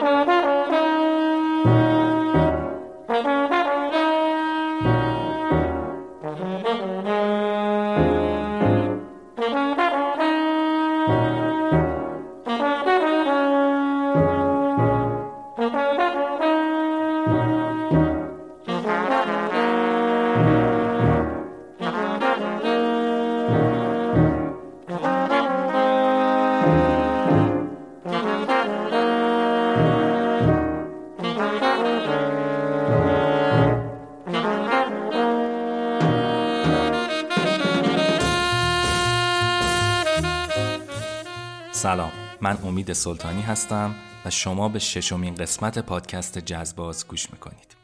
سلام امید سلطانی هستم و شما به ششمین قسمت پادکست جزباز گوش می‌کنید.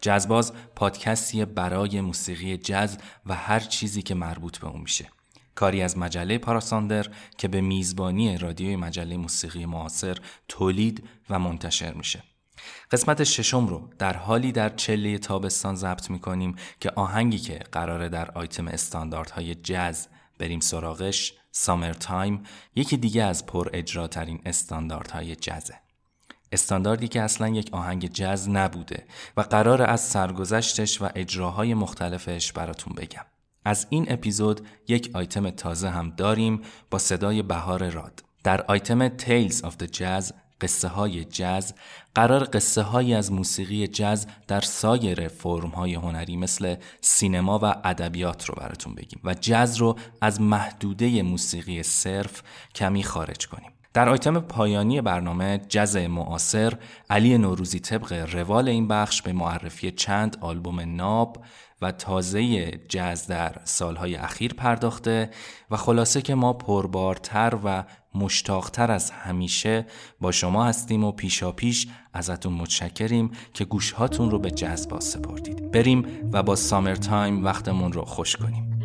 جزباز پادکستی برای موسیقی جز و هر چیزی که مربوط به اون میشه. کاری از مجله پاراساندر که به میزبانی رادیوی مجله موسیقی معاصر تولید و منتشر میشه. قسمت ششم رو در حالی در چله تابستان ضبط می‌کنیم که آهنگی که قراره در آیتم استانداردهای جز بریم سراغش Summertime یکی دیگه از پر اجراترین استانداردهای جزه استانداردی که اصلا یک آهنگ جز نبوده و قراره از سرگذشتش و اجراهای مختلفش براتون بگم. از این اپیزود یک آیتم تازه هم داریم با صدای بهار راد. در آیتم Tales of the Jazz قصه های جز قراره قصه های از موسیقی جز در سایر فرم های هنری مثل سینما و ادبیات رو براتون بگیم و جز رو از محدوده موسیقی صرف کمی خارج کنیم. در آیتم پایانی برنامه جز معاصر علی نوروزی طبق روال این بخش به معرفی چند آلبوم ناب و تازه جز در سالهای اخیر پرداخته و خلاصه که ما پربارتر و مشتاقتر از همیشه با شما هستیم و پیشا پیش ازتون متشکریم که گوشهاتون رو به جذب سپردید. بریم و با سامر تایم وقتمون رو خوش کنیم.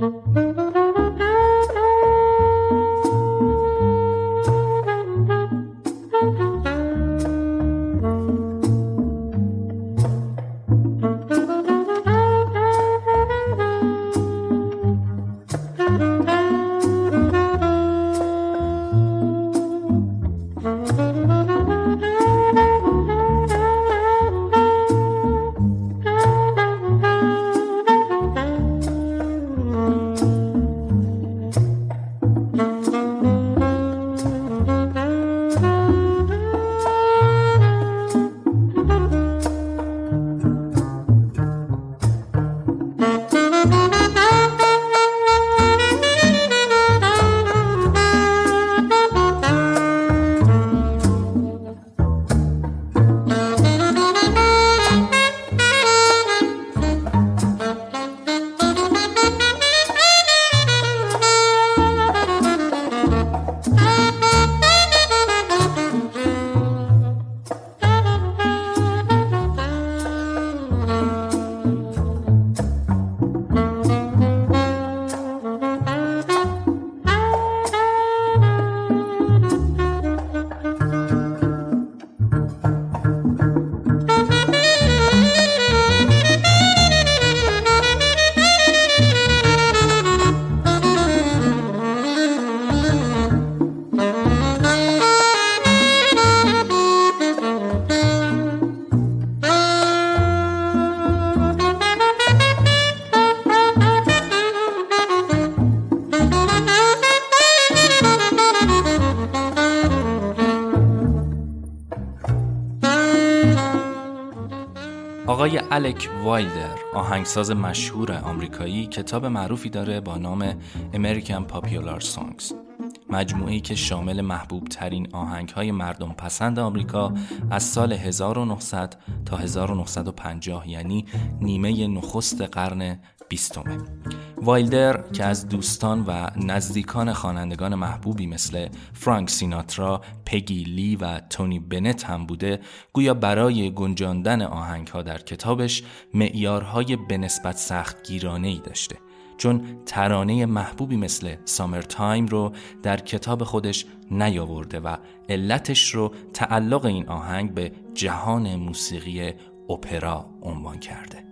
الک وایلدر آهنگساز مشهور آمریکایی کتاب معروفی داره با نام American Popular Songs. مجموعی که شامل محبوب ترین آهنگ های مردم پسند آمریکا از سال 1900 تا 1950 یعنی نیمه نخست قرن بیستمه. وایلدر که از دوستان و نزدیکان خوانندگان محبوبی مثل فرانک سیناترا، پگی لی و تونی بنت هم بوده گویا برای گنجاندن آهنگ ها در کتابش معیارهای به نسبت سخت گیرانه ای داشته. چون ترانه محبوبی مثل سامر تایم رو در کتاب خودش نیاورده و علتش رو تعلق این آهنگ به جهان موسیقی اپرا عنوان کرده.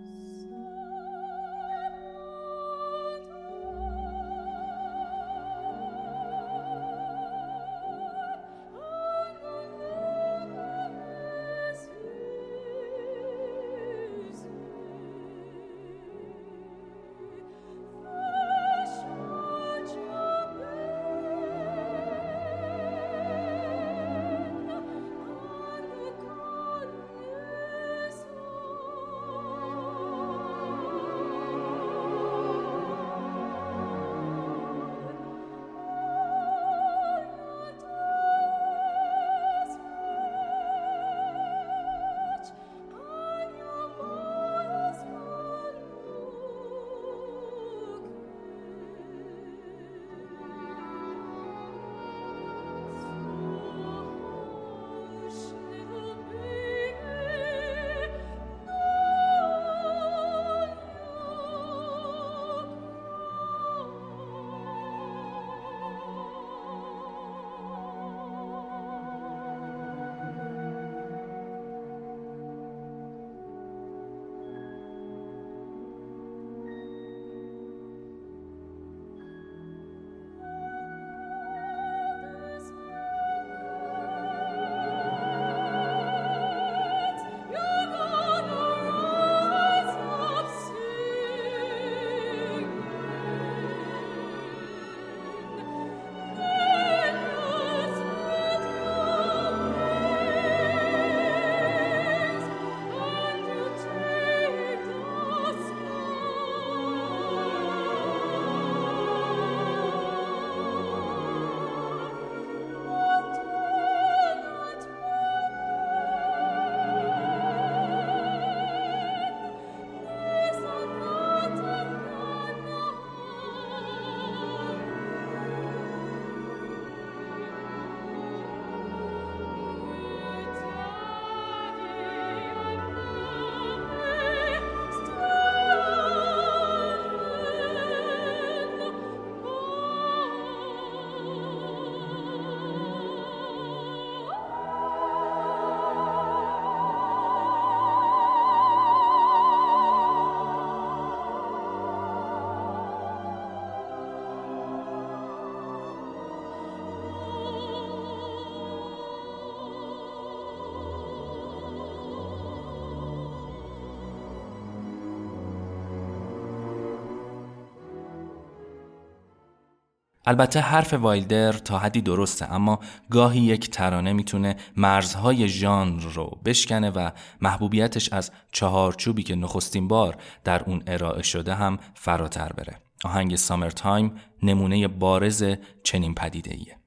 البته حرف وایلدر تا حدی درسته اما گاهی یک ترانه می‌تونه مرزهای ژانر رو بشکنه و محبوبیتش از چهارچوبی که نخستین بار در اون ارائه شده هم فراتر بره. آهنگ Summertime نمونه بارز چنین پدیده ایه.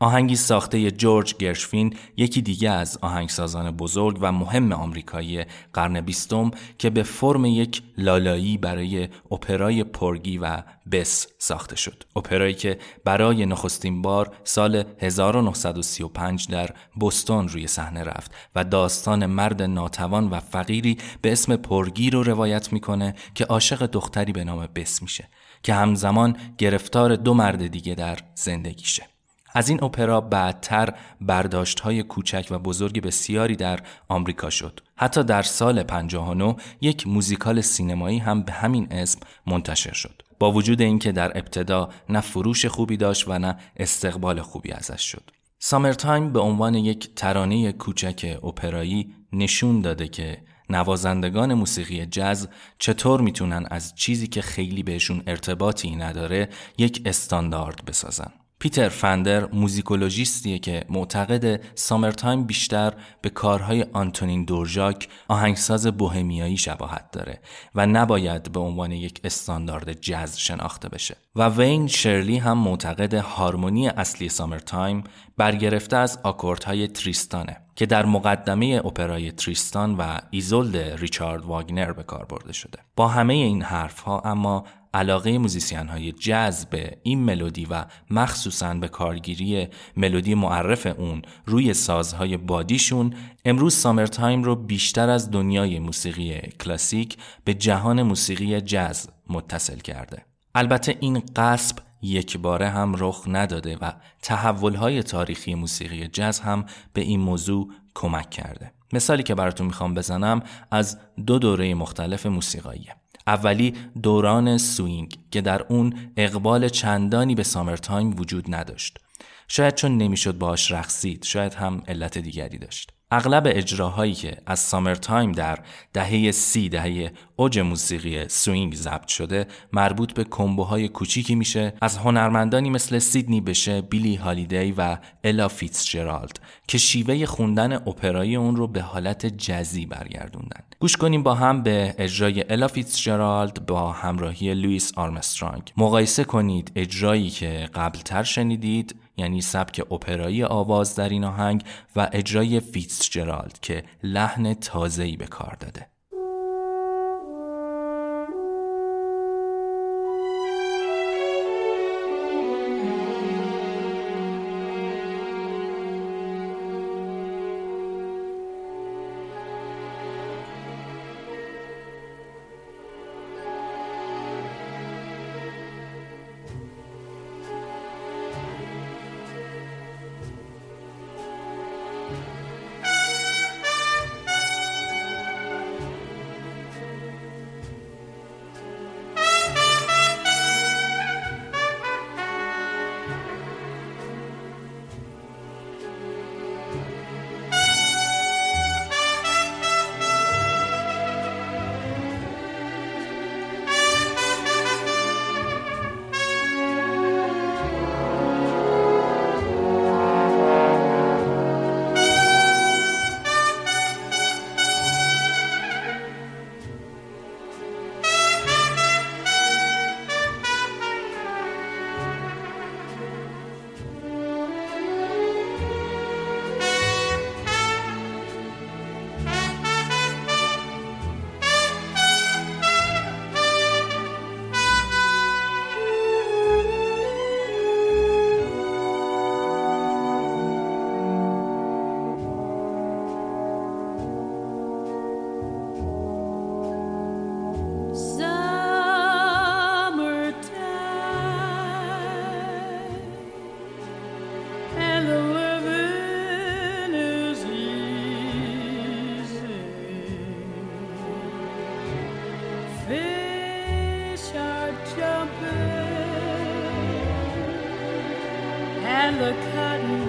آهنگی ساخته جورج گرشوین یکی دیگه از آهنگسازان بزرگ و مهم آمریکایی قرن بیستم که به فرم یک لالایی برای اپرای پورگی و بس ساخته شد. اپرایی که برای نخستین بار سال 1935 در بوستون روی صحنه رفت و داستان مرد ناتوان و فقیری به اسم پرگی رو روایت می‌کنه که عاشق دختری به نام بس میشه که همزمان گرفتار دو مرد دیگه در زندگیشه. از این اپرا بعدتر برداشت های کوچک و بزرگ بسیاری در آمریکا شد. حتی در سال 59 یک موزیکال سینمایی هم به همین اسم منتشر شد. با وجود اینکه در ابتدا نه فروش خوبی داشت و نه استقبال خوبی ازش شد. Summertime به عنوان یک ترانه کوچک اپرایی نشون داده که نوازندگان موسیقی جز چطور می‌تونن از چیزی که خیلی بهشون ارتباطی نداره یک استاندارد بسازن. پیتر فندر موزیکولوژیستیه که معتقده Summertime بیشتر به کارهای آنتونین دورژاک آهنگساز بوهمیایی شباهت داره و نباید به عنوان یک استاندارد جز شناخته بشه. و وین شرلی هم معتقده هارمونی اصلی Summertime برگرفته از آکوردهای تریستانه که در مقدمه اپرای تریستان و ایزولد ریچارد واگنر به کار برده شده. با همه این حرفها اما علاقه موزیسین های جز به این ملودی و مخصوصا به کارگیری ملودی معرف اون روی سازهای بادیشون امروز Summertime رو بیشتر از دنیای موسیقی کلاسیک به جهان موسیقی جز متصل کرده. البته این غصب یک باره هم رخ نداده و تحولهای تاریخی موسیقی جز هم به این موضوع کمک کرده. مثالی که براتون می‌خوام بزنم از دو دوره مختلف موسیقاییه. اولی دوران سوینگ که در اون اقبال چندانی به Summertime وجود نداشت. شاید چون نمی‌شد باش رقصید، شاید هم علت دیگری داشت. اغلب اجراهایی که از Summertime در دهه سی دهه اوج موسیقی سوینگ ضبط شده مربوط به کومبوهای کوچیکی میشه. از هنرمندانی مثل سیدنی بشه بیلی هالیدی و الا فیتزجرالد که شیوه خوندن اپرای اون رو به حالت جزی برگردوندن. گوش کنیم با هم به اجرای الا فیتزجرالد با همراهی لوئیس آرمسترانگ. مقایسه کنید اجرایی که قبلتر شنیدید. یعنی سبک اپرایی آواز در این آهنگ و اجرای فیتزجرالد که لحن تازه‌ای به کار داده. jumping and the cotton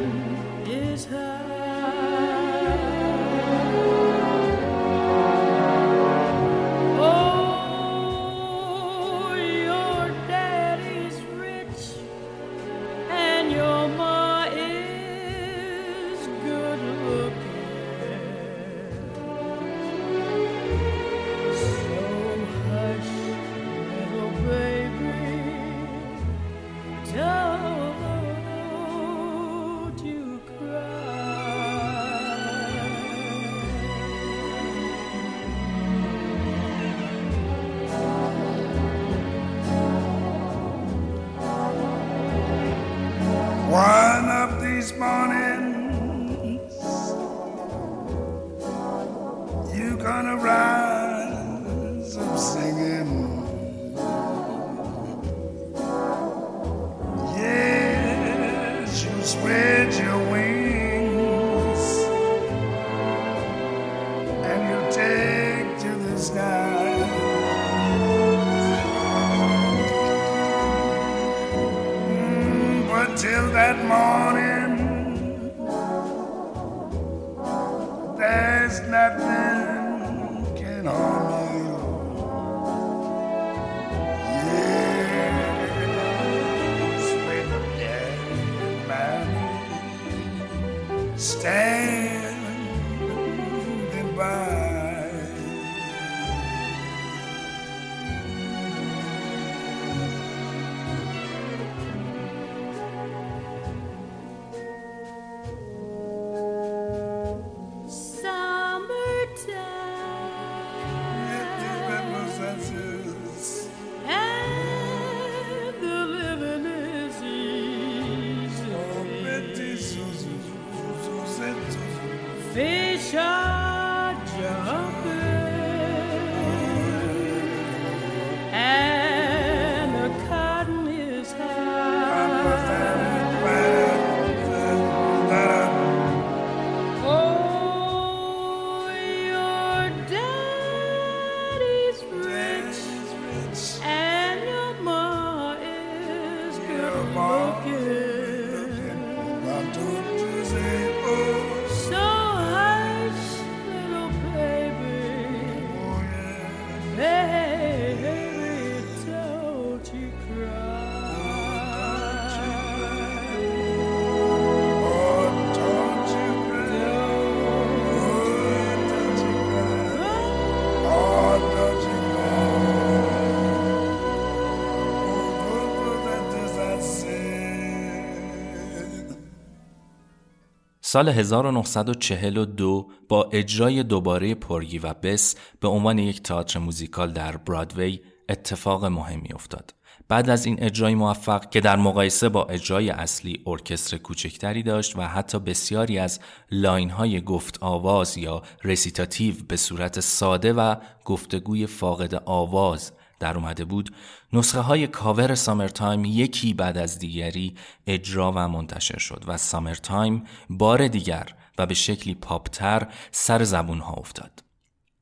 سال 1942 با اجرای دوباره پورگی و بس به عنوان یک تئاتر موزیکال در برادوی اتفاق مهمی افتاد. بعد از این اجرای موفق که در مقایسه با اجرای اصلی ارکستر کوچکتری داشت و حتی بسیاری از line های گفت آواز یا رسیتاتیو به صورت ساده و گفتگوی فاقد آواز در اومده بود نسخه های کاور Summertime یکی بعد از دیگری اجرا و منتشر شد و Summertime بار دیگر و به شکلی پاپتر سر زبون ها افتاد.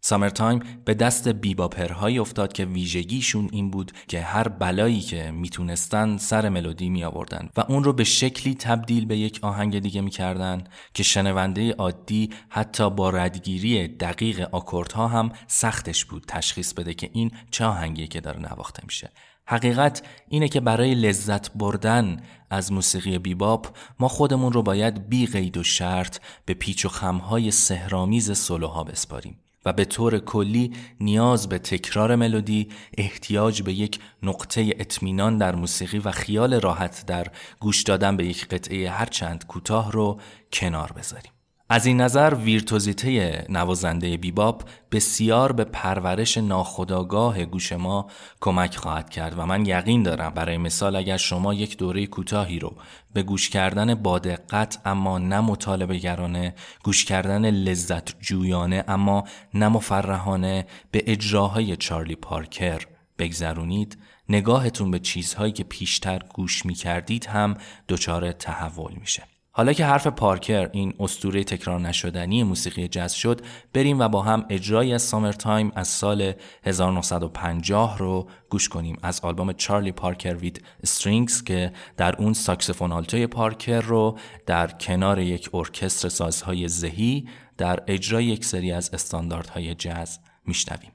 Summertime به دست bebopper هایی افتاد که ویژگیشون این بود که هر بلایی که می‌تونستن سر ملودی می آوردن و اون رو به شکلی تبدیل به یک آهنگ دیگه می‌کردن که شنونده عادی حتی با ردگیری دقیق آکوردها هم سختش بود تشخیص بده که این چه آهنگیه که داره نواخته میشه. حقیقت اینه که برای لذت بردن از موسیقی بیباپ ما خودمون رو باید بی قید و شرط به پیچ و خمهای سهرامیز سولوها بسپاریم. و به طور کلی نیاز به تکرار ملودی احتیاج به یک نقطه اطمینان در موسیقی و خیال راحت در گوش دادن به یک قطعه هرچند کوتاه رو کنار بذاریم. از این نظر ویرتوزیته نوازنده بیباپ بسیار به پرورش ناخودآگاه گوش ما کمک خواهد کرد و من یقین دارم برای مثال اگر شما یک دوره کوتاهی رو به گوش کردن با دقت اما نه مطالبه گرانه گوش کردن لذت جویانه اما نه مفرحانه به اجراهای چارلی پارکر بگذرونید نگاهتون به چیزهایی که پیشتر گوش می کردید هم دچار تحول میشه. حالا که حرف پارکر این استوره تکرار نشدنی موسیقی جاز شد بریم و با هم اجرای از Summertime از سال 1950 رو گوش کنیم از آلبوم Charlie Parker with Strings که در اون ساکسفون آلتوی پارکر رو در کنار یک ارکستر سازهای زهی در اجرای یک سری از استانداردهای جاز میشنویم.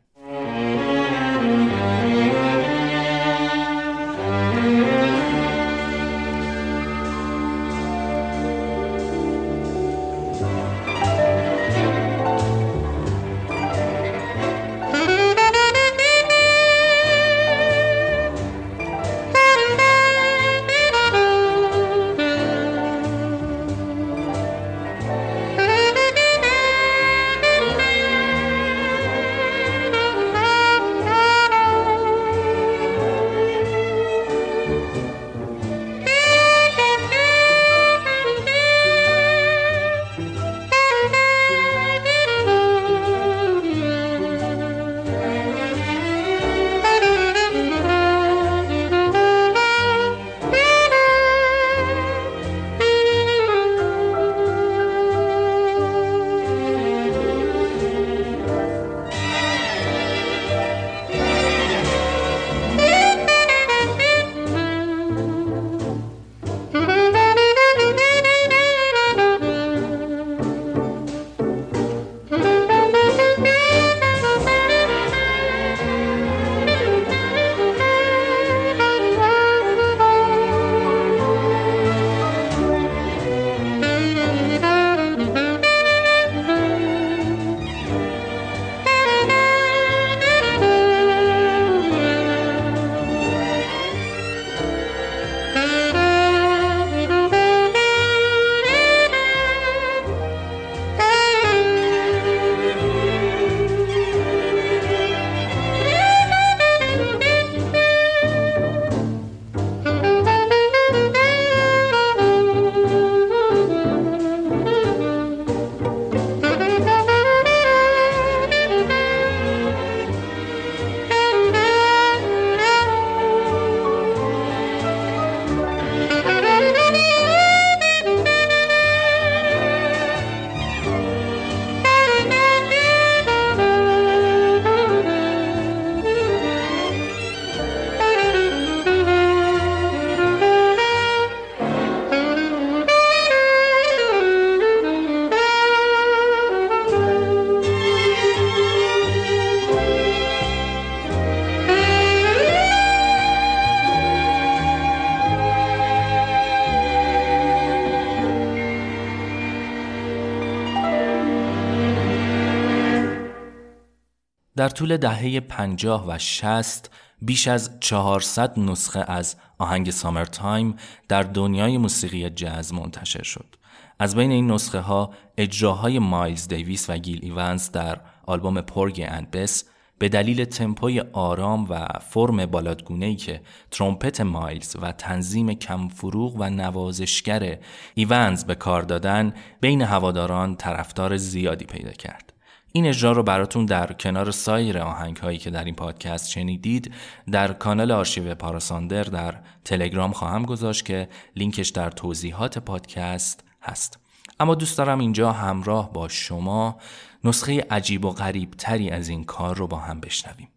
در طول دهه 50 و 60 بیش از 400 نسخه از آهنگ Summertime در دنیای موسیقی جاز منتشر شد. از بین این نسخه ها اجراهای مایلز دیویس و گیل ایونز در آلبوم Porgy and Bess به دلیل تمپوی آرام و فرم بالادگونه‌ای که ترومپت مایلز و تنظیم کمفروغ و نوازشگر ایونز به کار دادن بین هواداران طرفدار زیادی پیدا کرد. این اجرا رو براتون در کنار سایر آهنگ هایی که در این پادکست شنیدید در کانال آرشیو پاراساندر در تلگرام خواهم گذاشت که لینکش در توضیحات پادکست هست. اما دوست دارم اینجا همراه با شما نسخه عجیب و غریب تری از این کار رو با هم بشنویم.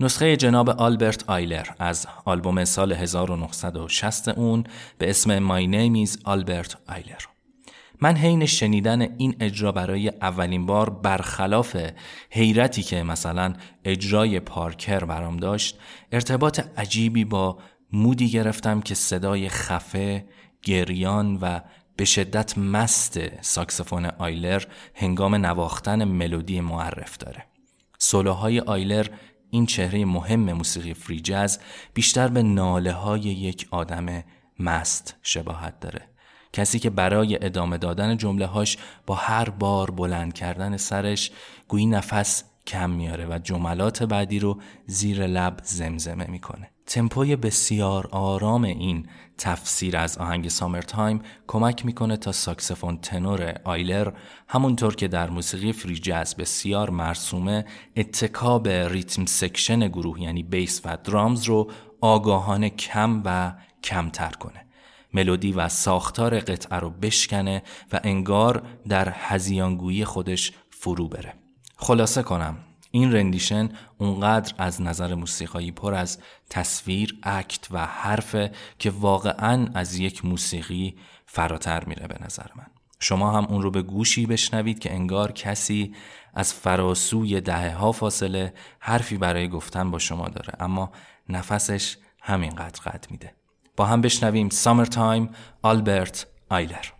نسخه جناب آلبرت آیلر از آلبوم سال 1960 اون به اسم My Name is آلبرت آیلر. من حین شنیدن این اجرا برای اولین بار برخلاف حیرتی که مثلا اجرای پارکر برام داشت ارتباط عجیبی با مودی گرفتم که صدای خفه، گریان و به شدت مست ساکسفون آیلر هنگام نواختن ملودی معرف داره. سولوهای آیلر این چهره مهم موسیقی فری جاز بیشتر به ناله های یک آدم مست شباهت داره. کسی که برای ادامه دادن جمله هاش با هر بار بلند کردن سرش گویی نفس کم میاره و جملات بعدی رو زیر لب زمزمه می‌کنه. تمپوی بسیار آرام این تفسیر از آهنگ Summertime کمک می‌کنه تا ساکسفون تنور آیلر همونطور که در موسیقی free jazz بسیار مرسومه اتکا به rhythm section گروه یعنی bass و drums رو آگاهانه کم و کمتر کنه ملودی و ساختار قطعه رو بشکنه و انگار در هزیانگویی خودش فرو بره خلاصه کنم این رندیشن اونقدر از نظر موسیقایی پر از تصویر، اکت و حرفه که واقعا از یک موسیقی فراتر میره به نظر من. شما هم اون رو به گوشی بشنوید که انگار کسی از فراسوی دهه ها فاصله حرفی برای گفتن با شما داره اما نفسش همینقدر قد میده. با هم بشنویم سامر تایم آلبرت آیلر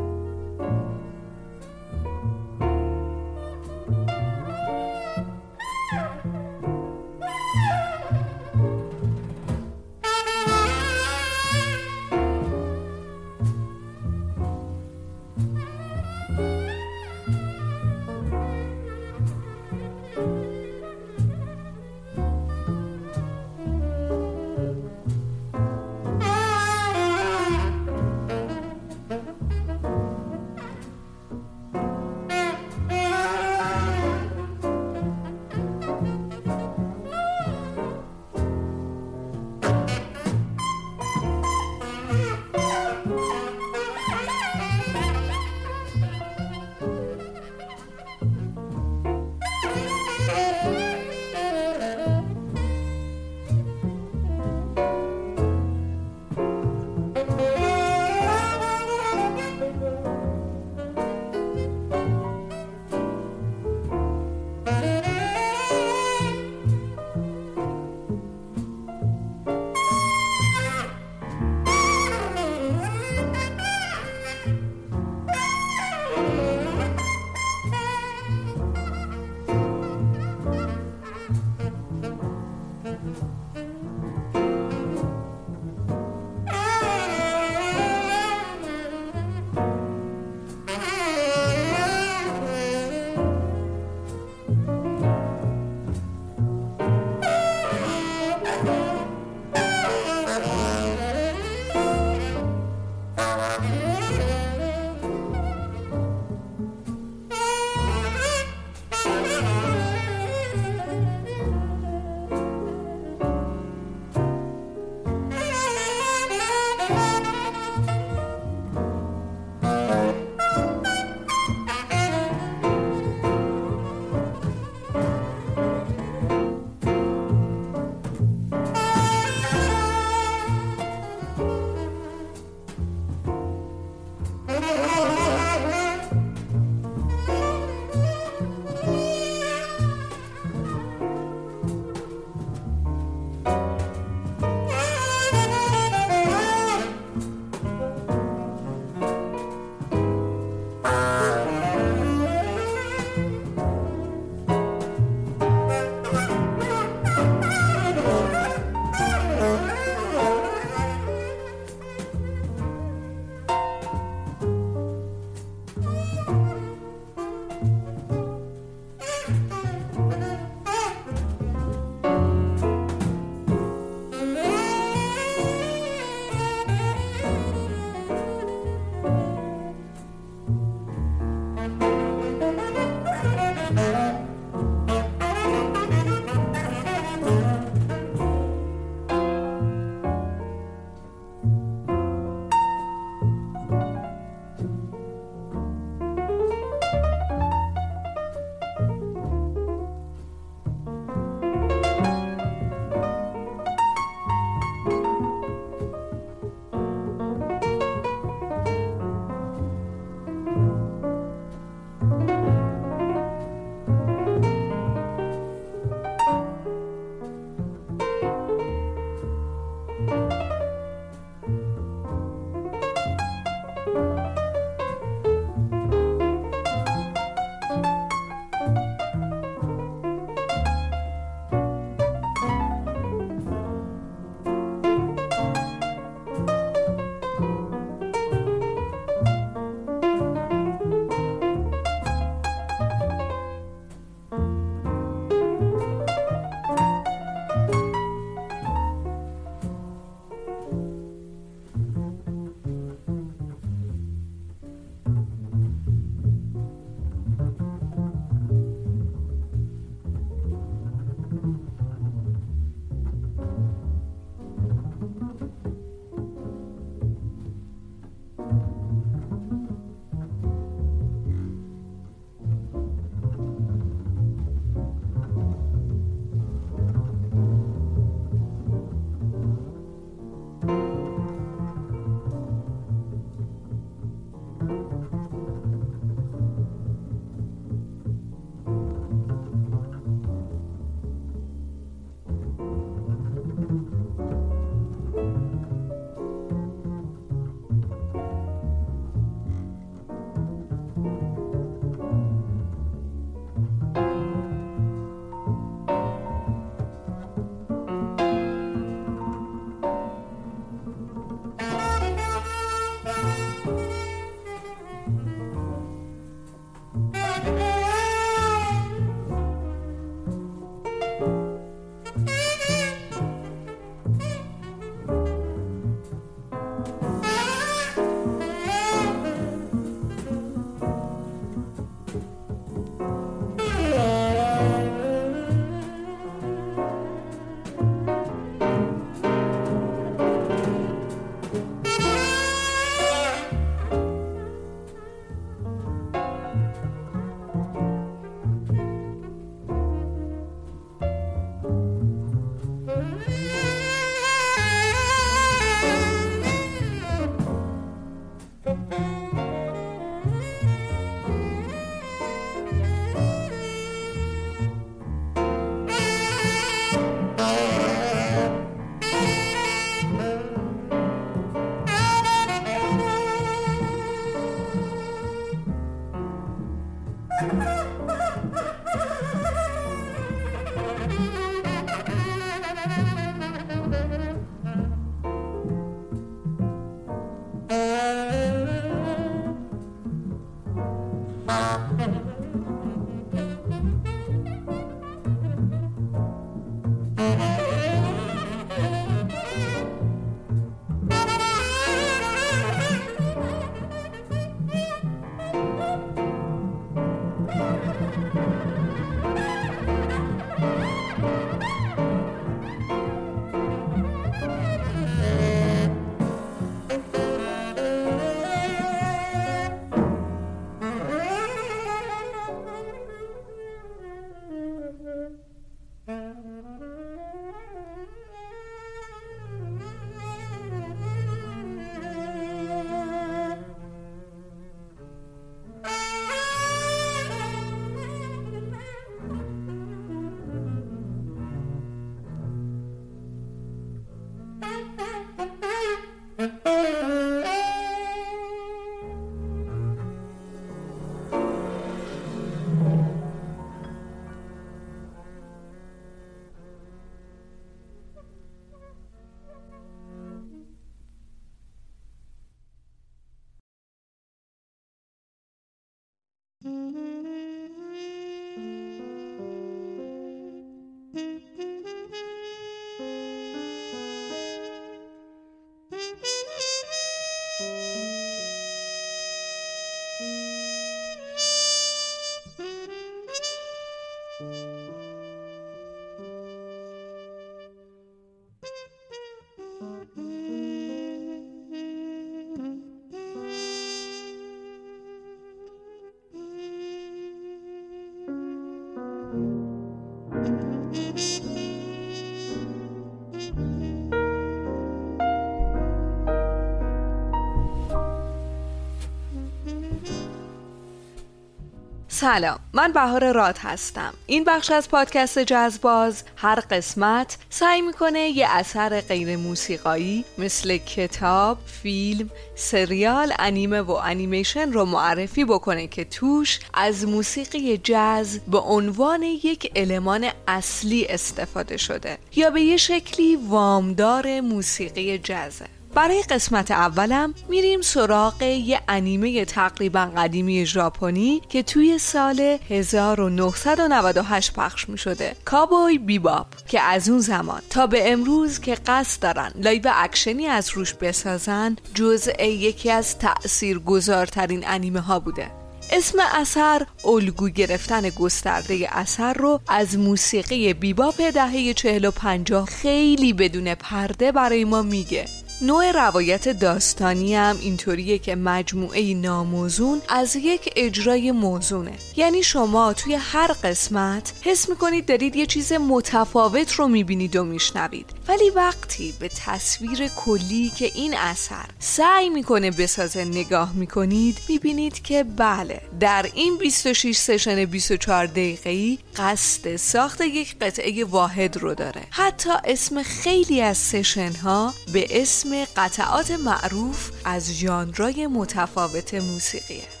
سلام من بهار راد هستم. این بخش از پادکست JazzBuzz هر قسمت سعی می‌کنه یه اثر غیر موسیقایی مثل کتاب، فیلم، سریال، انیمه و انیمیشن رو معرفی بکنه که توش از موسیقی جز به عنوان یک المان اصلی استفاده شده یا به یه شکلی وامدار موسیقی جزه برای قسمت اولم میریم سراغ یه انیمه تقریبا قدیمی ژاپنی که توی سال 1998 پخش می شده Cowboy Bebop که از اون زمان تا به امروز که قصد دارن live action ی از روش بسازن جزء یکی از تأثیر گذارترین انیمه ها بوده. اسم اثر الگو گرفتن گسترده اثر رو از موسیقی بیباپ دهه 40 و 50 خیلی بدون پرده برای ما میگه. نوع روایت داستانی هم اینطوریه که مجموعه ناموزون از یک اجرای موزونه. یعنی شما توی هر قسمت حس می‌کنید دارید یه چیز متفاوت رو می‌بینید و میشنوید. ولی وقتی به تصویر کلی که این اثر سعی می‌کنه بسازه نگاه می‌کنید می‌بینید که بله در این 26 سشن 24 دقیقه‌ای قصد ساخت یک قطعه واحد رو داره. حتی اسم خیلی از سشن ها به اسم قطعات معروف از ژانرهای متفاوت موسیقیه.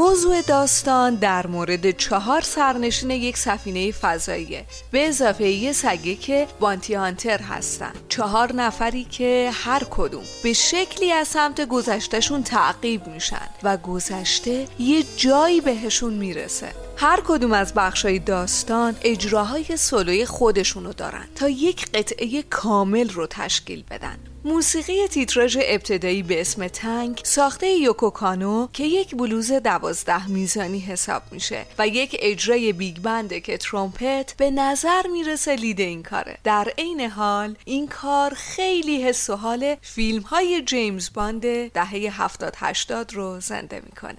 موضوع داستان در مورد چهار سرنشین یک سفینه فضاییه. به اضافه یه سگه که bounty hunter هستن. چهار نفری که هر کدوم به شکلی از سمت گذشتهشون تعقیب میشن و گذشته یه جایی بهشون می‌رسه. هر کدوم از بخشای داستان اجراهای سولوی خودشونو دارن تا یک قطعه کامل رو تشکیل بدن. موسیقی تیتراژ ابتدایی به اسم Tank ساخته یوکو کانو که یک بلوز دوازده میزانی حساب میشه و یک اجرای big band ه که ترومپت به نظر می‌رسه lead این کاره. در عین حال این کار خیلی حس و حال فیلم های جیمز باند دهه 70 80 رو زنده می‌کنه.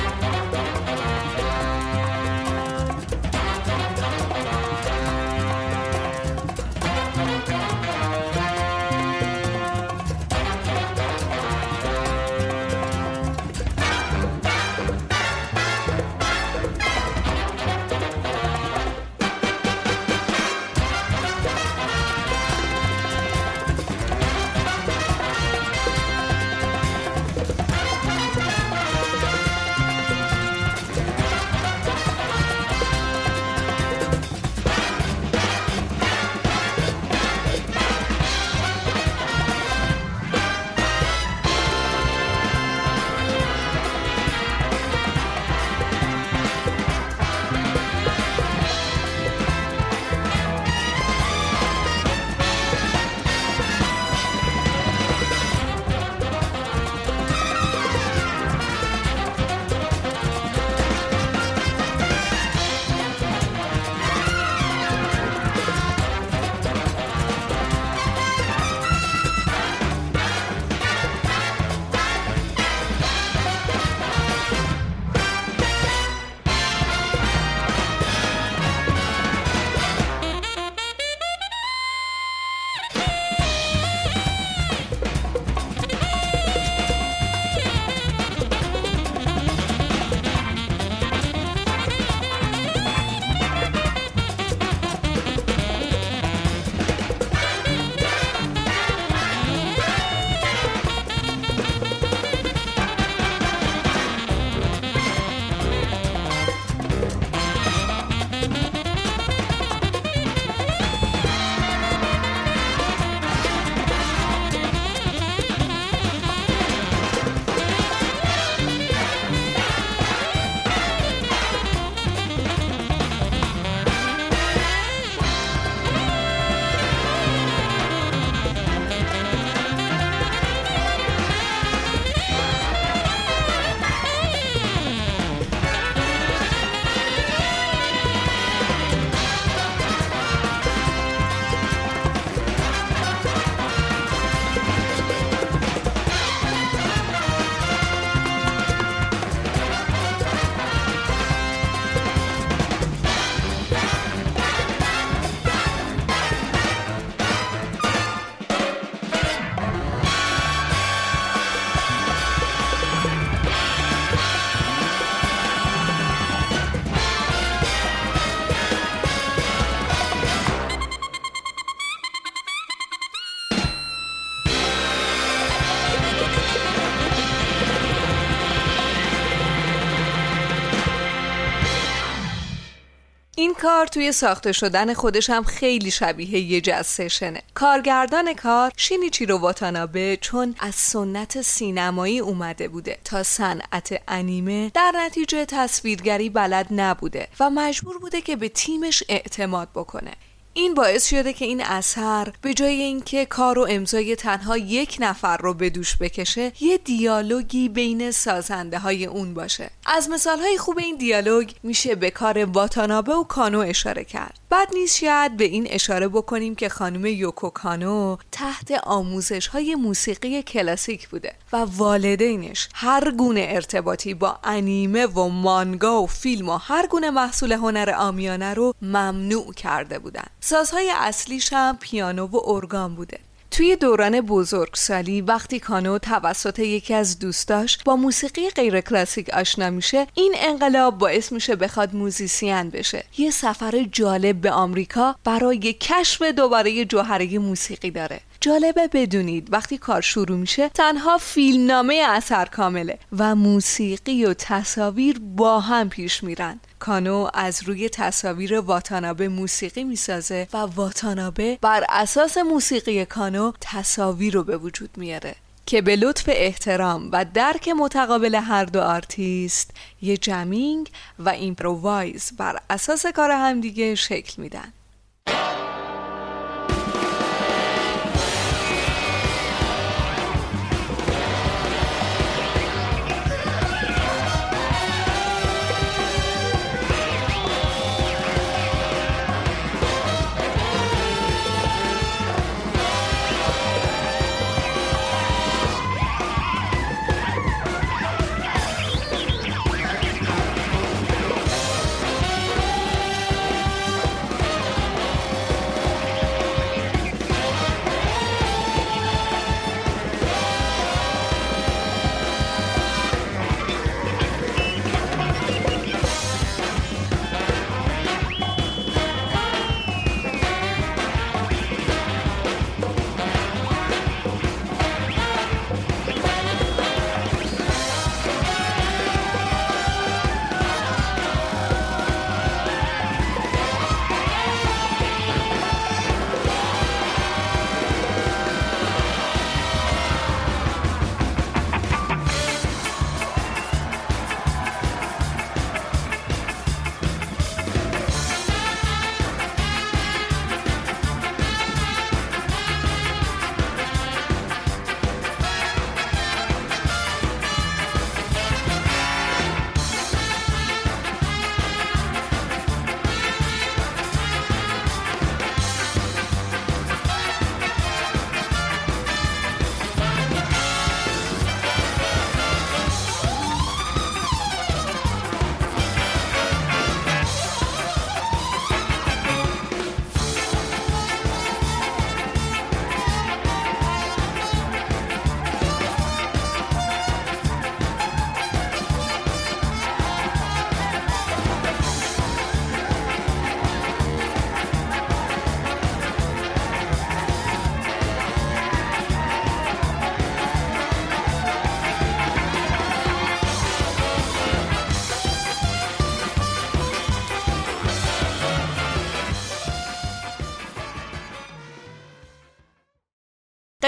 کار توی ساخته شدن خودش هم خیلی شبیه یه جز سشنه. کارگردان کار شینیچیرو واتانابه چون از سنت سینمایی اومده بوده تا صنعت انیمه در نتیجه تصویرگری بلد نبوده و مجبور بوده که به تیمش اعتماد بکنه. این باعث شده که این اثر به جای اینکه کار و امضای تنها یک نفر رو به دوش بکشه یه دیالوگی بین سازنده های اون باشه. از مثال های خوب این دیالوگ میشه به کار واتانابه و کانو اشاره کرد. بعد نیست شاید به این اشاره بکنیم که خانم یوکو کانو تحت آموزش های موسیقی کلاسیک بوده و والدینش هر گونه ارتباطی با انیمه و مانگا و فیلم و هر گونه محصول هنر آمیانه رو ممنوع کرده بودن. سازهای اصلیش هم پیانو و ارگان بوده. توی دوران بزرگسالی وقتی کانو توسط یکی از دوستاش با موسیقی غیر کلاسیک آشنا میشه این انقلاب باعث میشه بخواد موزیسین بشه. یه سفر جالب به آمریکا برای کشف دوباره جوهره موسیقی داره. جالبه بدونید وقتی کار شروع میشه تنها فیلمنامه اثر کامله و موسیقی و تصاویر با هم پیش میرن. کانو از روی تصاویر واتانابه موسیقی می‌سازه و واتانابه بر اساس موسیقی کانو تصاویر رو به وجود میاره که به لطف احترام و درک متقابل هر دو آرتیست یه jamming و improvise بر اساس کار همدیگه شکل میدن.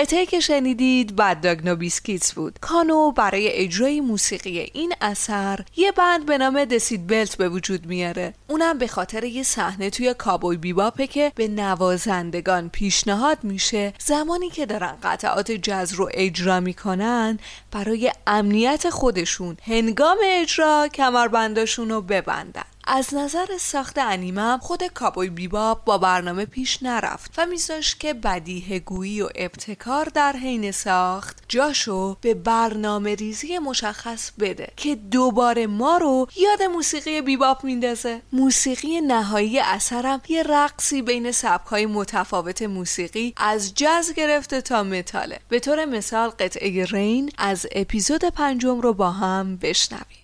قطعه که شنیدید بدداگنو بیسکیتس بود. کانو برای اجرای موسیقی این اثر یه بند به نام دسید بلت به وجود میاره. اونم به خاطر یه صحنه توی کابوی بیباپه که به نوازندگان پیشنهاد میشه زمانی که دارن قطعات جز رو اجرا می‌کنن برای امنیت خودشون هنگام اجرا کمربنداشون رو ببندن. از نظر ساخت انیمه خود کابوی بیباب با برنامه پیش نرفت و میذاش که بدیه گویی و ابتکار در حین ساخت جاشو به برنامه ریزی مشخص بده که دوباره ما رو یاد موسیقی بیباب میندازه. موسیقی نهایی اثرم یه رقصی بین سبکهای متفاوت موسیقی از جز گرفته تا متاله. به طور مثال قطعه رین از اپیزود پنجم رو با هم بشنویم.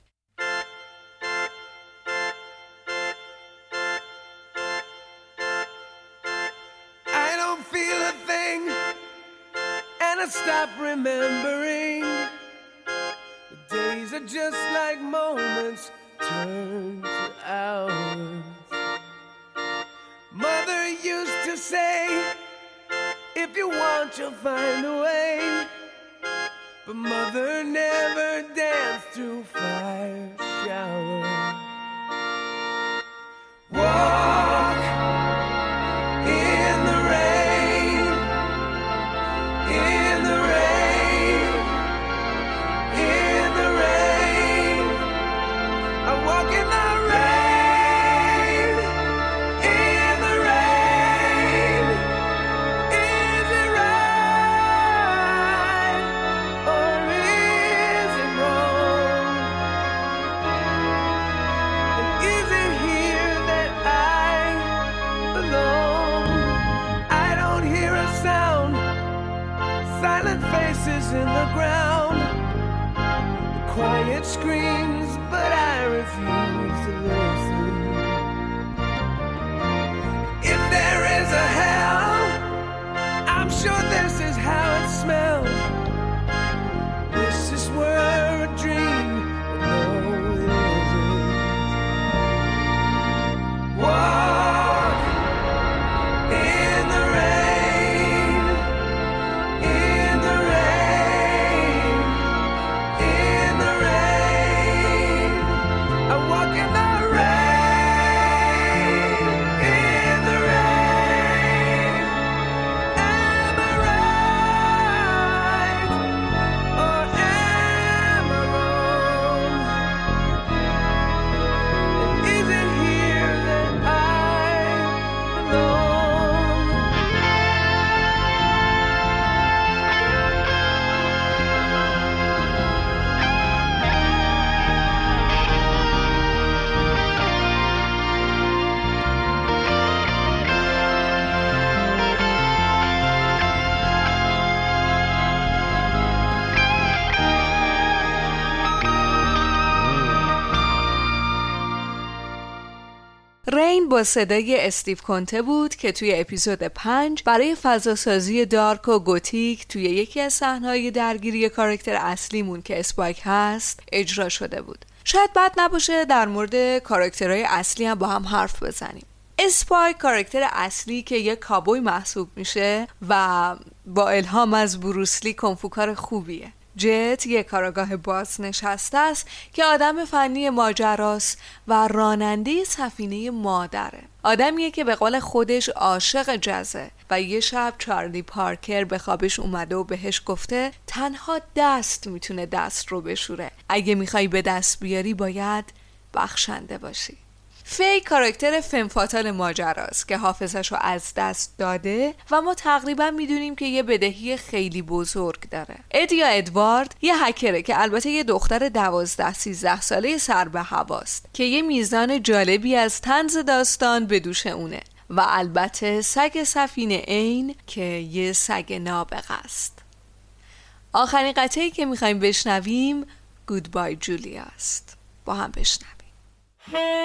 Remembering. The days are just like moments turned to hours. Mother used to say, if you want, you'll find a way. But mother never danced through fire shower. Faces in the ground, quiet screams, but I refuse با صدای استیو کنته بود که توی اپیزود 5 برای فضاسازی dark و گوتیک توی یکی از صحنه‌های درگیری کاراکتر اصلیمون که اسپایک هست اجرا شده بود. شاید بد نباشه در مورد کاراکترهای اصلی هم با هم حرف بزنیم. اسپایک کاراکتر اصلی که یک کابوی محسوب میشه و با الهام از بروسلی کونگ‌فوکار خوبیه جت یک کارآگاه باز نشسته است که آدم فنی ماجراست و راننده سفینه مادره. آدمیه که به قول خودش عاشق جزه و یه شب چارلی پارکر به خوابش اومده و بهش گفته تنها دست می‌تونه دست رو بشوره. اگه می‌خوای به دست بیاری باید بخشنده باشی. فی کاراکتر فمفاتال ماجراست که حافظش رو از دست داده و ما تقریبا می‌دونیم که یه بدهی خیلی بزرگ داره. اد یا ادوارد یه هکره که البته یه دختر دوازده سیزده ساله سر به هواست که یه میزان جالبی از تنز داستان به دوش اونه و البته سگ سفینه عین که یه سگ نابغه است. آخرین قطعی که می‌خوایم بشنویم گودبای جولیا است. با هم بشنویم. Hey.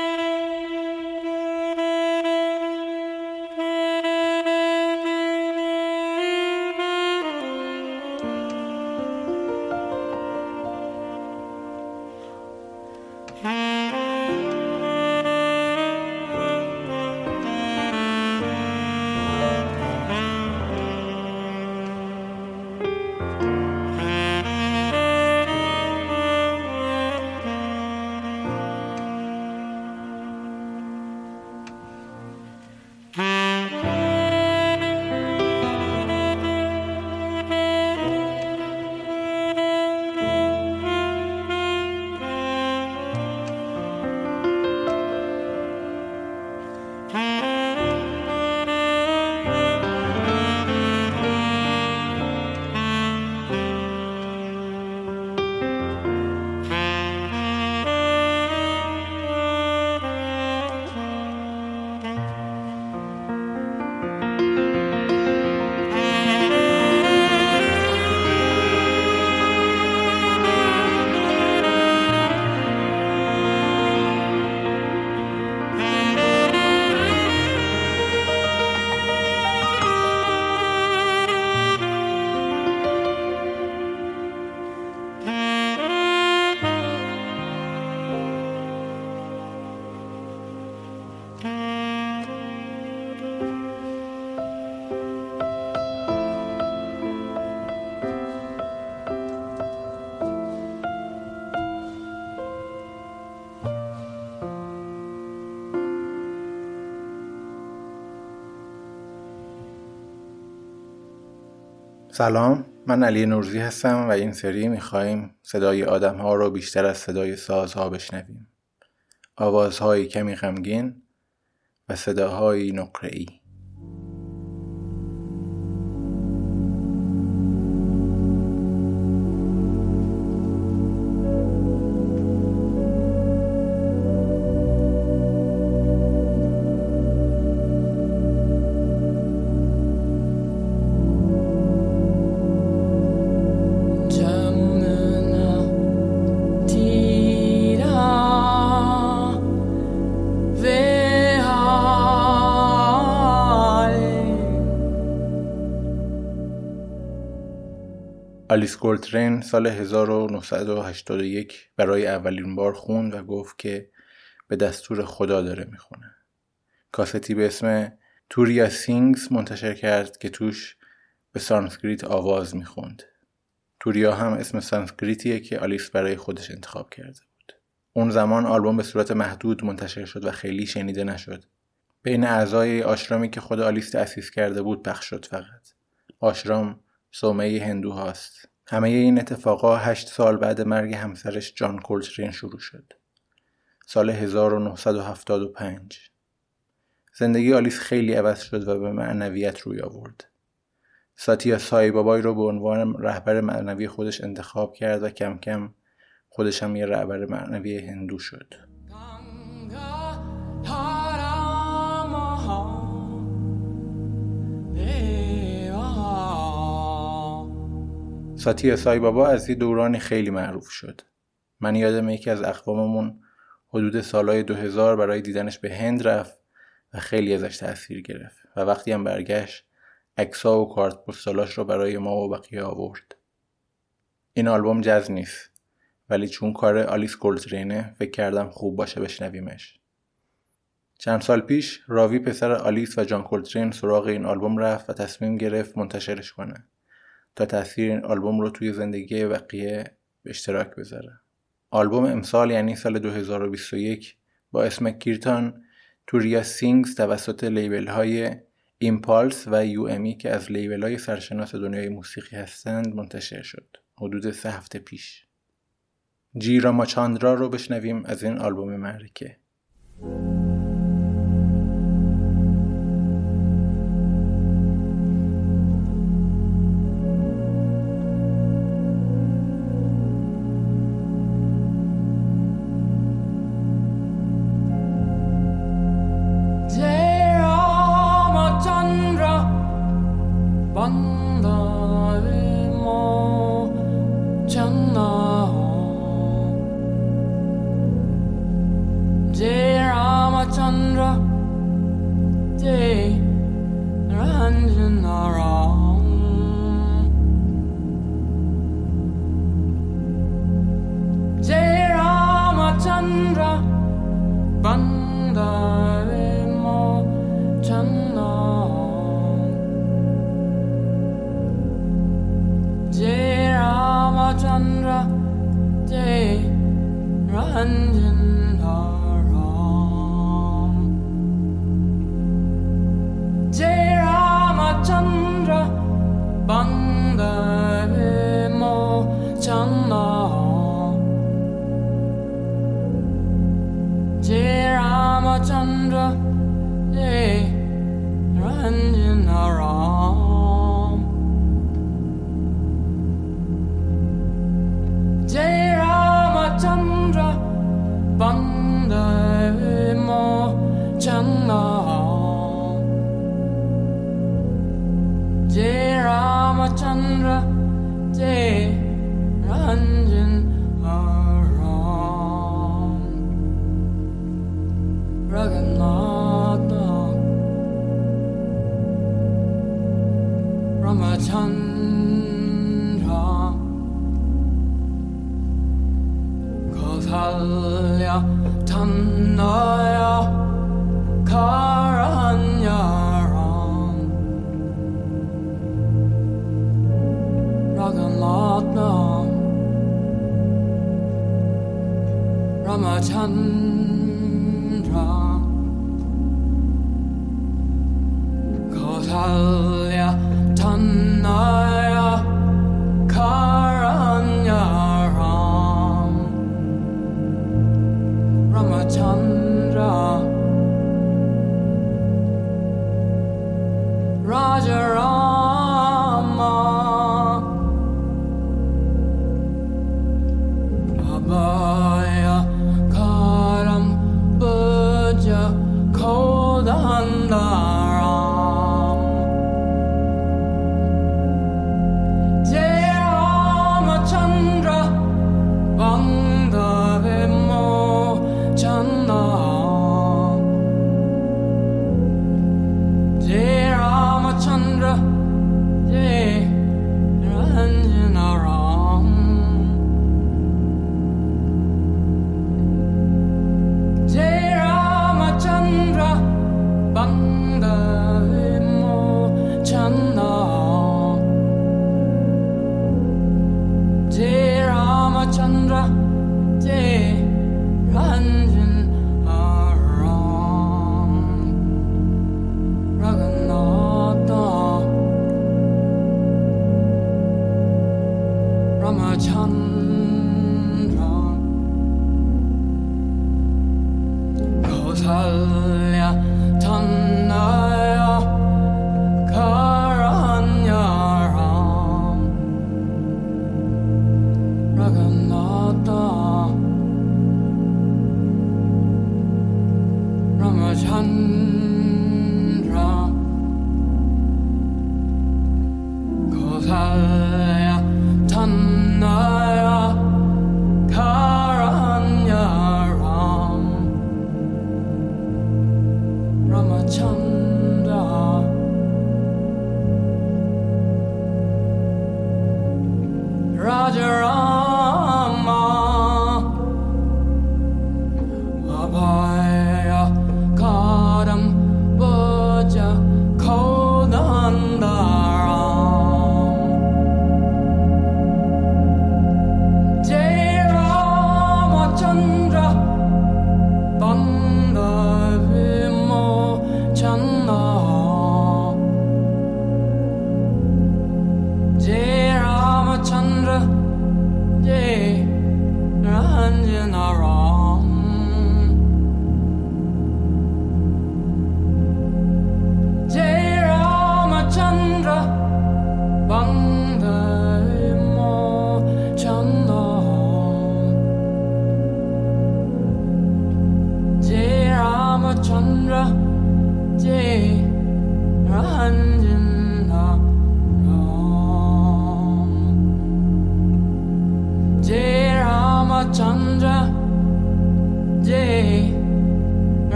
سلام من علی نورزی هستم و این سری میخواییم صدای آدم ها رو بیشتر از صدای سازها بشنویم. آوازهایی کمی غمگین و صداهایی نقره‌ای. آلیس کولترین سال 1981 برای اولین بار خوند و گفت که به دستور خدا داره می‌خونه. کاستی به اسم Turiya Sings منتشر کرد که توش به سانسکریت آواز می‌خوند. توریا هم اسم سانسکریتیه که آلیس برای خودش انتخاب کرده بود. اون زمان آلبوم به صورت محدود منتشر شد و خیلی شنیده نشد. بین اعضای آشرامی که خود آلیس تأسیس کرده بود پخش شد فقط. آشرام صومعه هندو هاست. همه این اتفاقا هشت سال بعد مرگ همسرش جان کولترین شروع شد. سال 1975 زندگی آلیس خیلی عوض شد و به معنویت روی آورد. ساتیا سای بابای رو به عنوان رهبر معنوی خودش انتخاب کرد و کم کم خودش هم یه رهبر معنوی هندو شد. ساتیا سای بابا از یه دورانی خیلی معروف شد. من یادم یکی از اقواممون حدود سالهای 2000 برای دیدنش به هند رفت و خیلی ازش تاثیر گرفت و وقتی هم برگشت عکسا و کارت پستالاش رو برای ما و بقیه آورد. این آلبوم جز نیست ولی چون کار آلیس گولترینه فکر کردم خوب باشه بشنویمش. چند سال پیش راوی پسر آلیس و جان کولترین سراغ این آلبوم رفت و تصمیم گرفت منتشرش کنه تا تاثیر این آلبوم رو توی زندگی بقیه به اشتراک بذاره. آلبوم امسال یعنی سال 2021 با اسم Kirtan Turiya Sings توسط label های Impulse و UMe که از label های سرشناس دنیای موسیقی هستند منتشر شد. حدود سه هفته پیش. Jai Ramachandra رو بشنویم از این آلبوم معرکه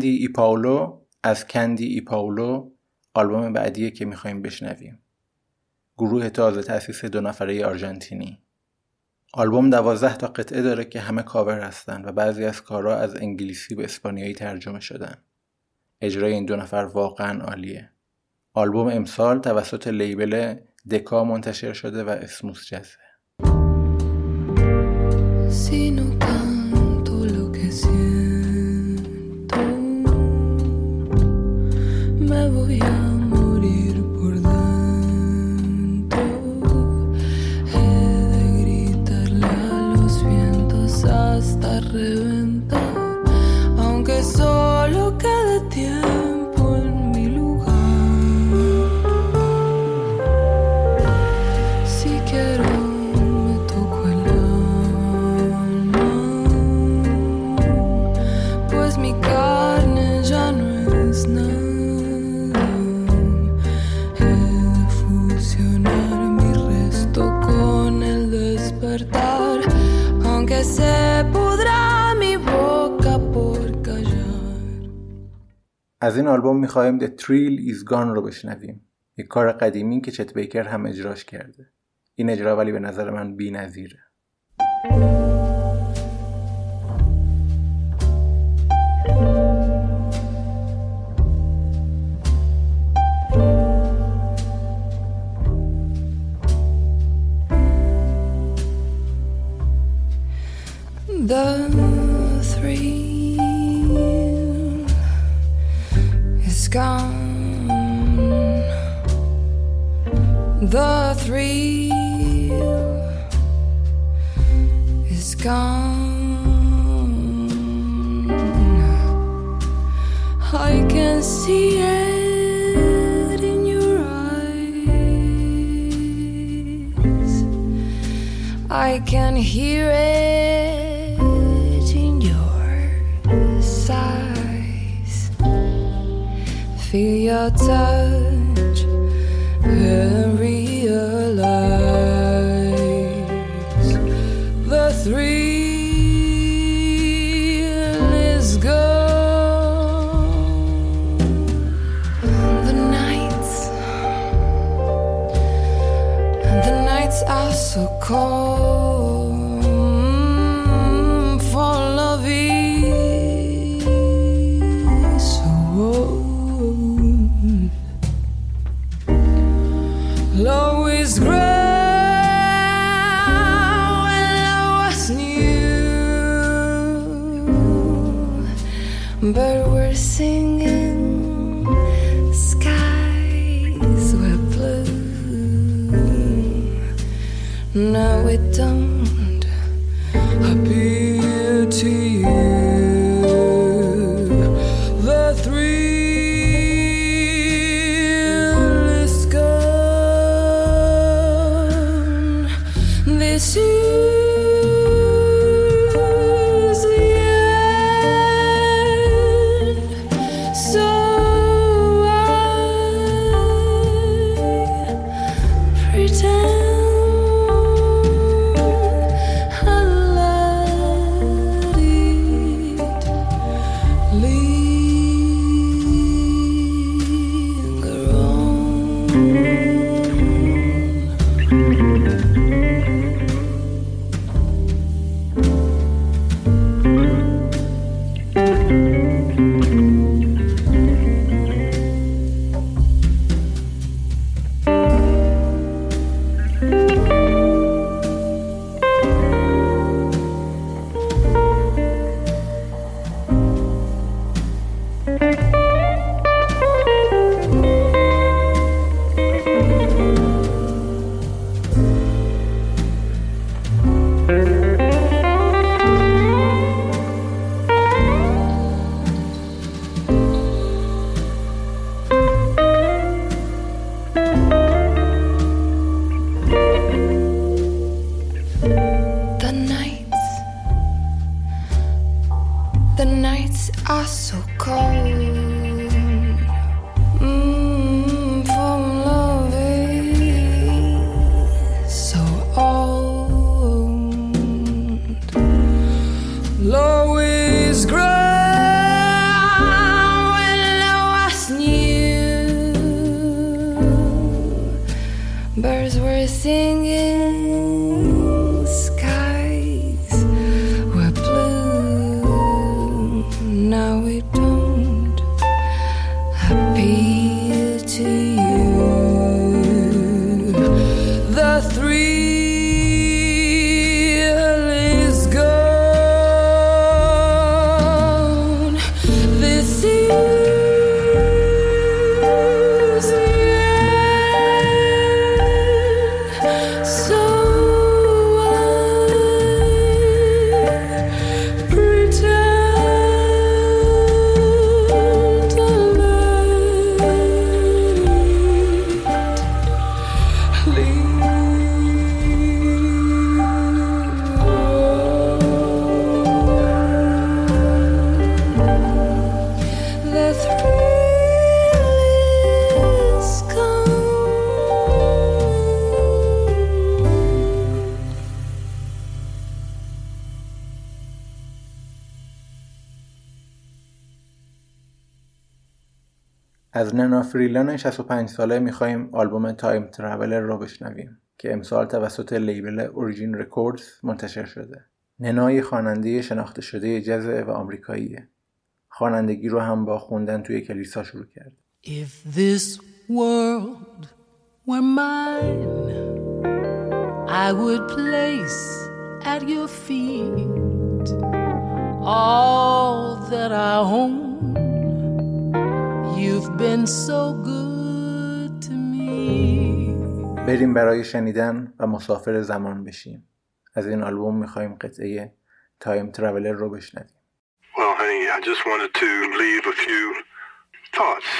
کندی ای پاولو از کندی ای پاولو آلبوم بعدیه که می‌خوایم بشنویم. گروه تازه تأسیس دو نفره آرژانتینی. آلبوم دوازده تا قطعه داره که همه کاور هستن و بعضی از کارها از انگلیسی به اسپانیایی ترجمه شدن. اجرای این دو نفر واقعا عالیه. آلبوم امسال توسط لیبل دکا منتشر شده و اسموس جزه. Si no canto lo me voy a morir por dentro. He de gritarle a los vientos hasta reventar, aunque solo quede از این آلبوم می‌خواهیم The Thrill Is Gone رو بشنویم. یک کار قدیمی که چت بیکر هم اجراش کرده. این اجرا ولی به نظر من بی نظیره The thrill gone. The thrill is gone. I can see it in your eyes. I can hear it Feel your touch and realize the thrill is gone. The nights the nights are so cold, فریلان 65 ساله می‌خوایم آلبوم Time Traveler رو بشنویم که امسال توسط label Origin Records منتشر شده. ننا یه خواننده شناخته شده جز و آمریکاییه. خوانندگی رو هم با خوندن توی کلیسا شروع کرد. If this world were mine, I would place at your feet all that I own. You've been so good to me. بریم برای شنیدن و مسافر زمان بشیم. از این آلبوم می‌خوایم قطعه تایم ترابلر رو بشنویم. Well, honey, I just wanted to leave a few thoughts.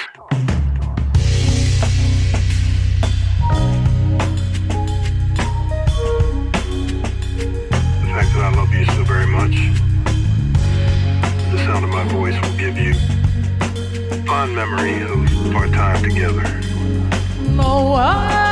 The fact that I love you so very much. The sound of my voice will give you fond memory of our time together. No, I,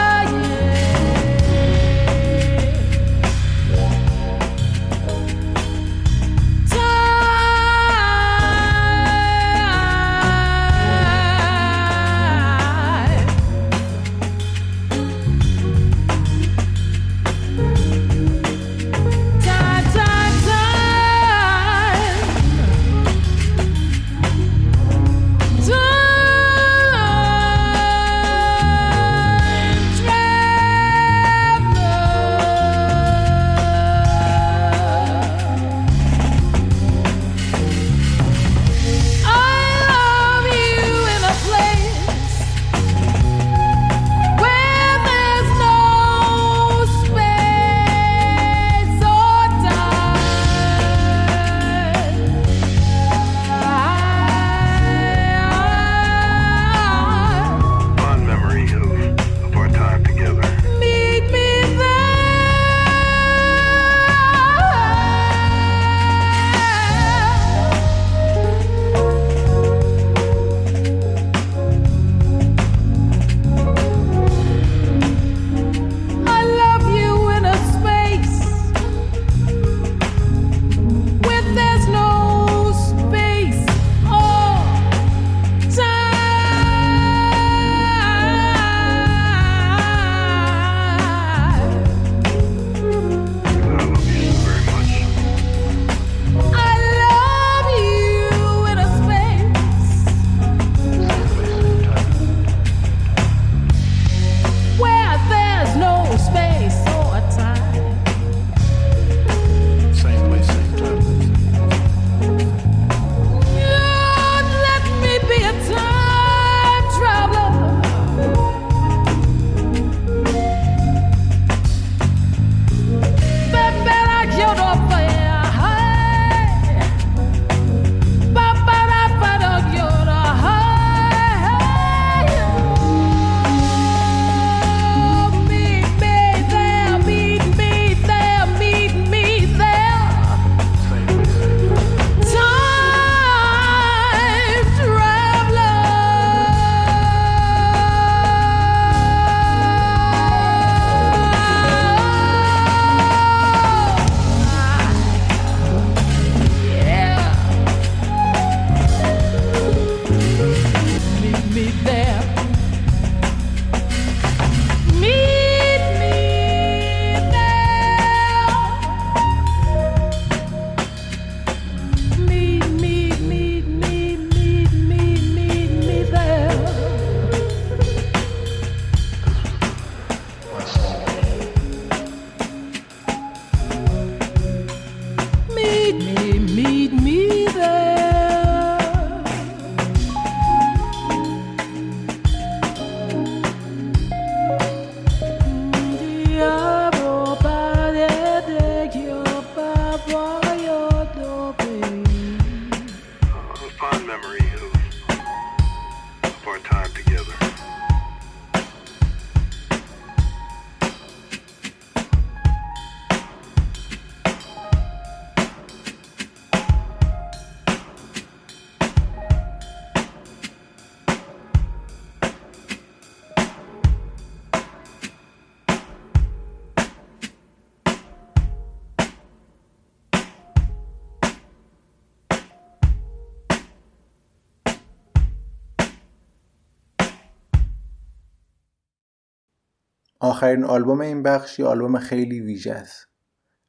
آخرین آلبوم این بخش یه آلبوم خیلی ویژه است.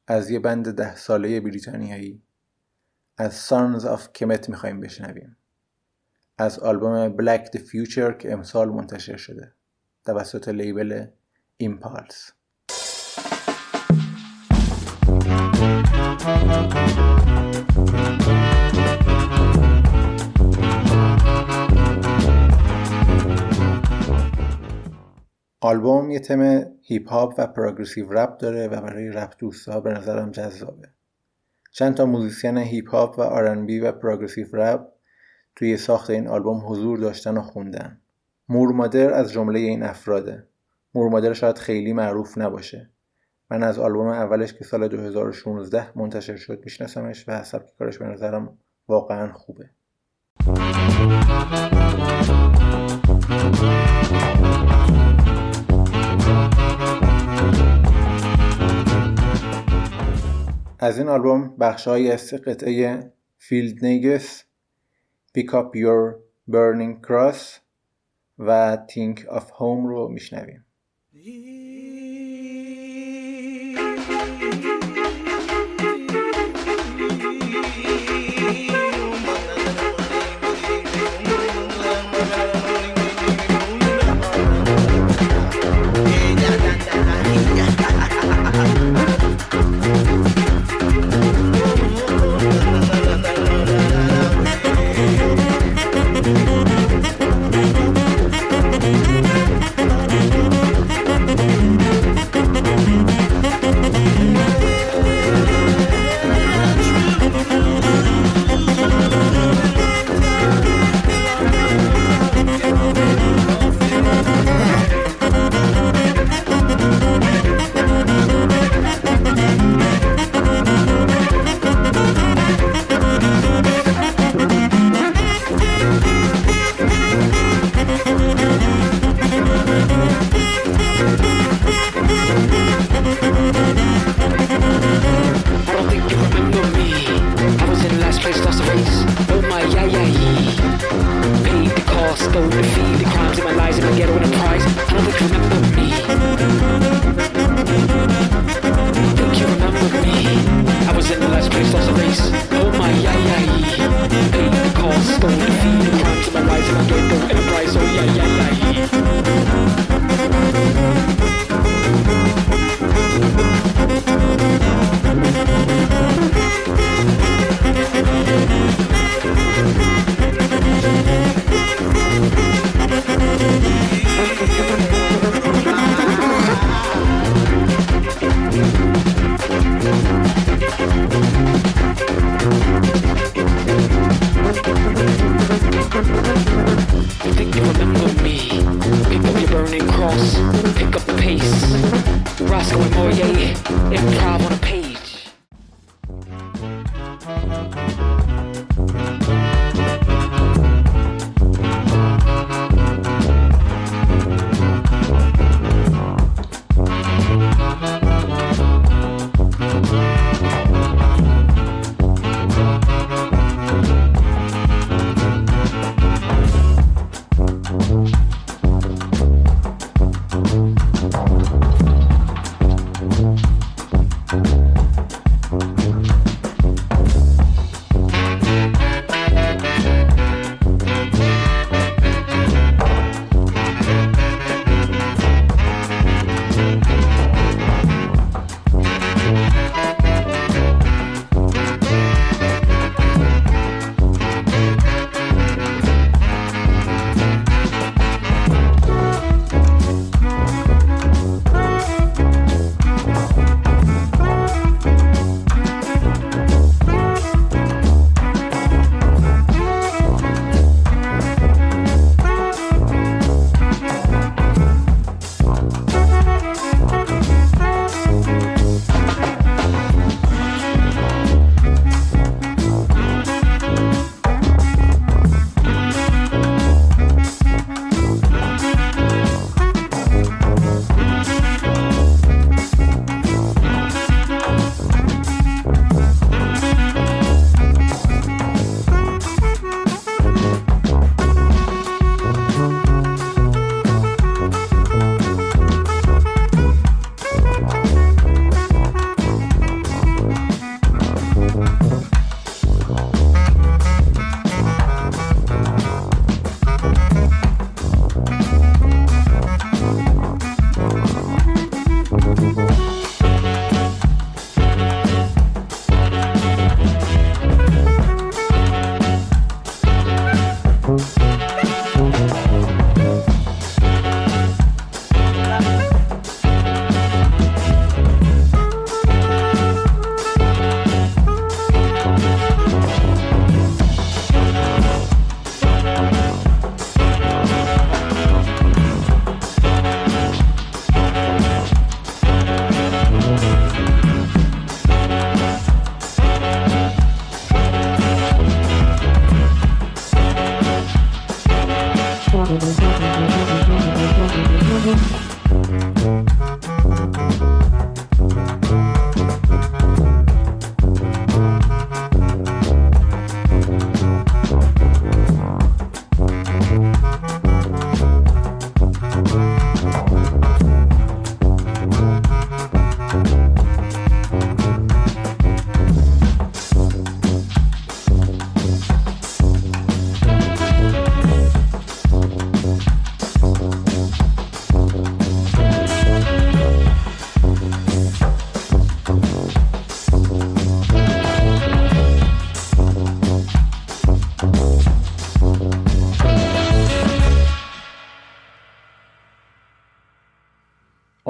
از یه بند ده ساله بریتانیایی. از Sons of Kemet می‌خوایم بشنویم. از آلبوم Black the Future که امسال منتشر شده. توسط لیبل ایمپالس آلبوم یه تم هیپ هاپ و progressive rap داره و برای رپ دوستا به نظرم جذابه. چند تا musician هیپ هاپ و R&B و progressive rap توی ساخت این آلبوم حضور داشتن و خوندن. مور مادر از جمله این افراده. مور مادر شاید خیلی معروف نباشه. من از آلبوم اولش که سال 2016 منتشر شد میشناسمش و سبک کارش به نظرم واقعا خوبه. از این آلبوم بخشهایی از قطعه فیلد نیگس Pick up your burning cross و Think of home رو میشنویم.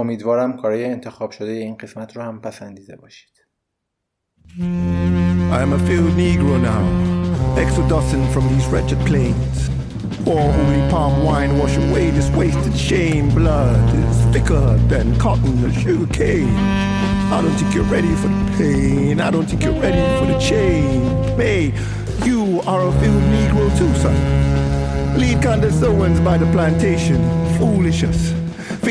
امیدوارم کارهای انتخاب شده این قسمت رو هم پسندیده باشید I am a field Negro now, exodusing from these wretched plains. Pour holy palm wine, wash away this wasted shame. Blood is thicker than cotton or sugar cane. I don't think you're ready for the pain. I don't think you're ready for the change. Hey, you are a field Negro too, son. Lead condescendants by the plantation, foolish us.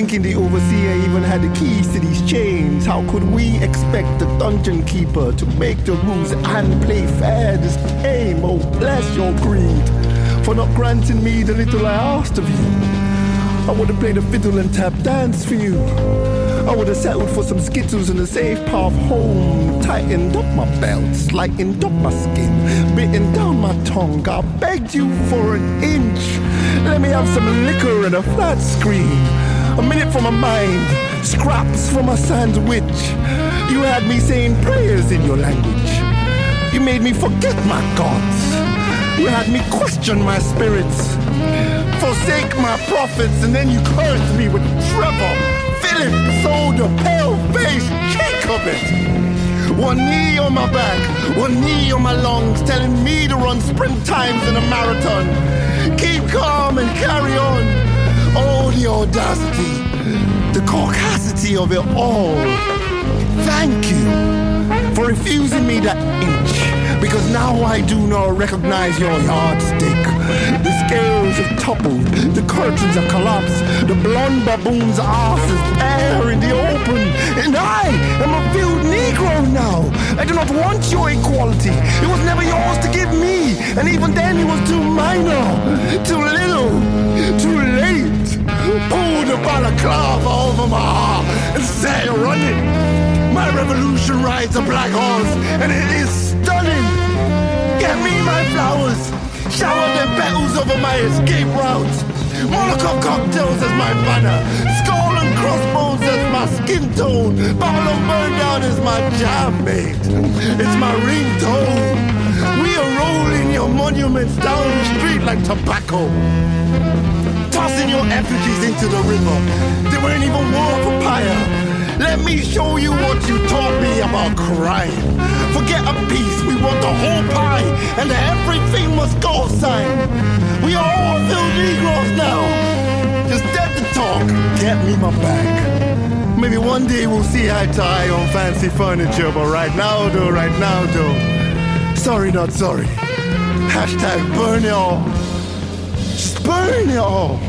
Thinking the overseer even had the keys to these chains. How could we expect the dungeon keeper to make the rules and play fair this game? Oh, bless your greed for not granting me the little I asked of you. I would have played a fiddle and tap dance for you. I would have settled for some skittles and a safe path home. Tightened up my belts, lightened up my skin, bitten down my tongue. I begged you for an inch. Let me have some liquor and a flat screen. A minute from my mind, scraps for my sandwich. You had me saying prayers in your language. You made me forget my gods. You had me question my spirits. Forsake my prophets, and then you cursed me with Trevor, Philip, Soda, Pale Face, Jacobit. One knee on my back, one knee on my lungs, telling me to run sprint times in a marathon. Keep calm and carry on. Oh, the audacity, the caucasity of it all. Thank you for refusing me that inch, because now I do not recognize your yardstick. The scales have toppled, the curtains have collapsed, the blonde baboon's ass is bare in the open, and I am a field Negro now. I do not want your equality. It was never yours to give me, and even then it was too minor, too little, too late. Pull the balaclava over my heart and set it running. My revolution rides a black horse, and it is stunning. Get me my flowers, shower them petals over my escape route. Molotov cocktails as my banner, skull and crossbones as my skin tone. Babylon burn down as my jam mate. It's my ringtone. We are rolling your monuments down the street like tobacco your effigies into the river. They weren't even worth a pyre. Let me show you what you taught me about crime. Forget a piece, we want the whole pie, and everything must go sign. We are all filled Negroes now. Just dead to talk, get me my bag. Maybe one day we'll see eye to eye on fancy furniture, but right now, though, right now, though. Sorry, not sorry. Hashtag burn it all. Just burn it all.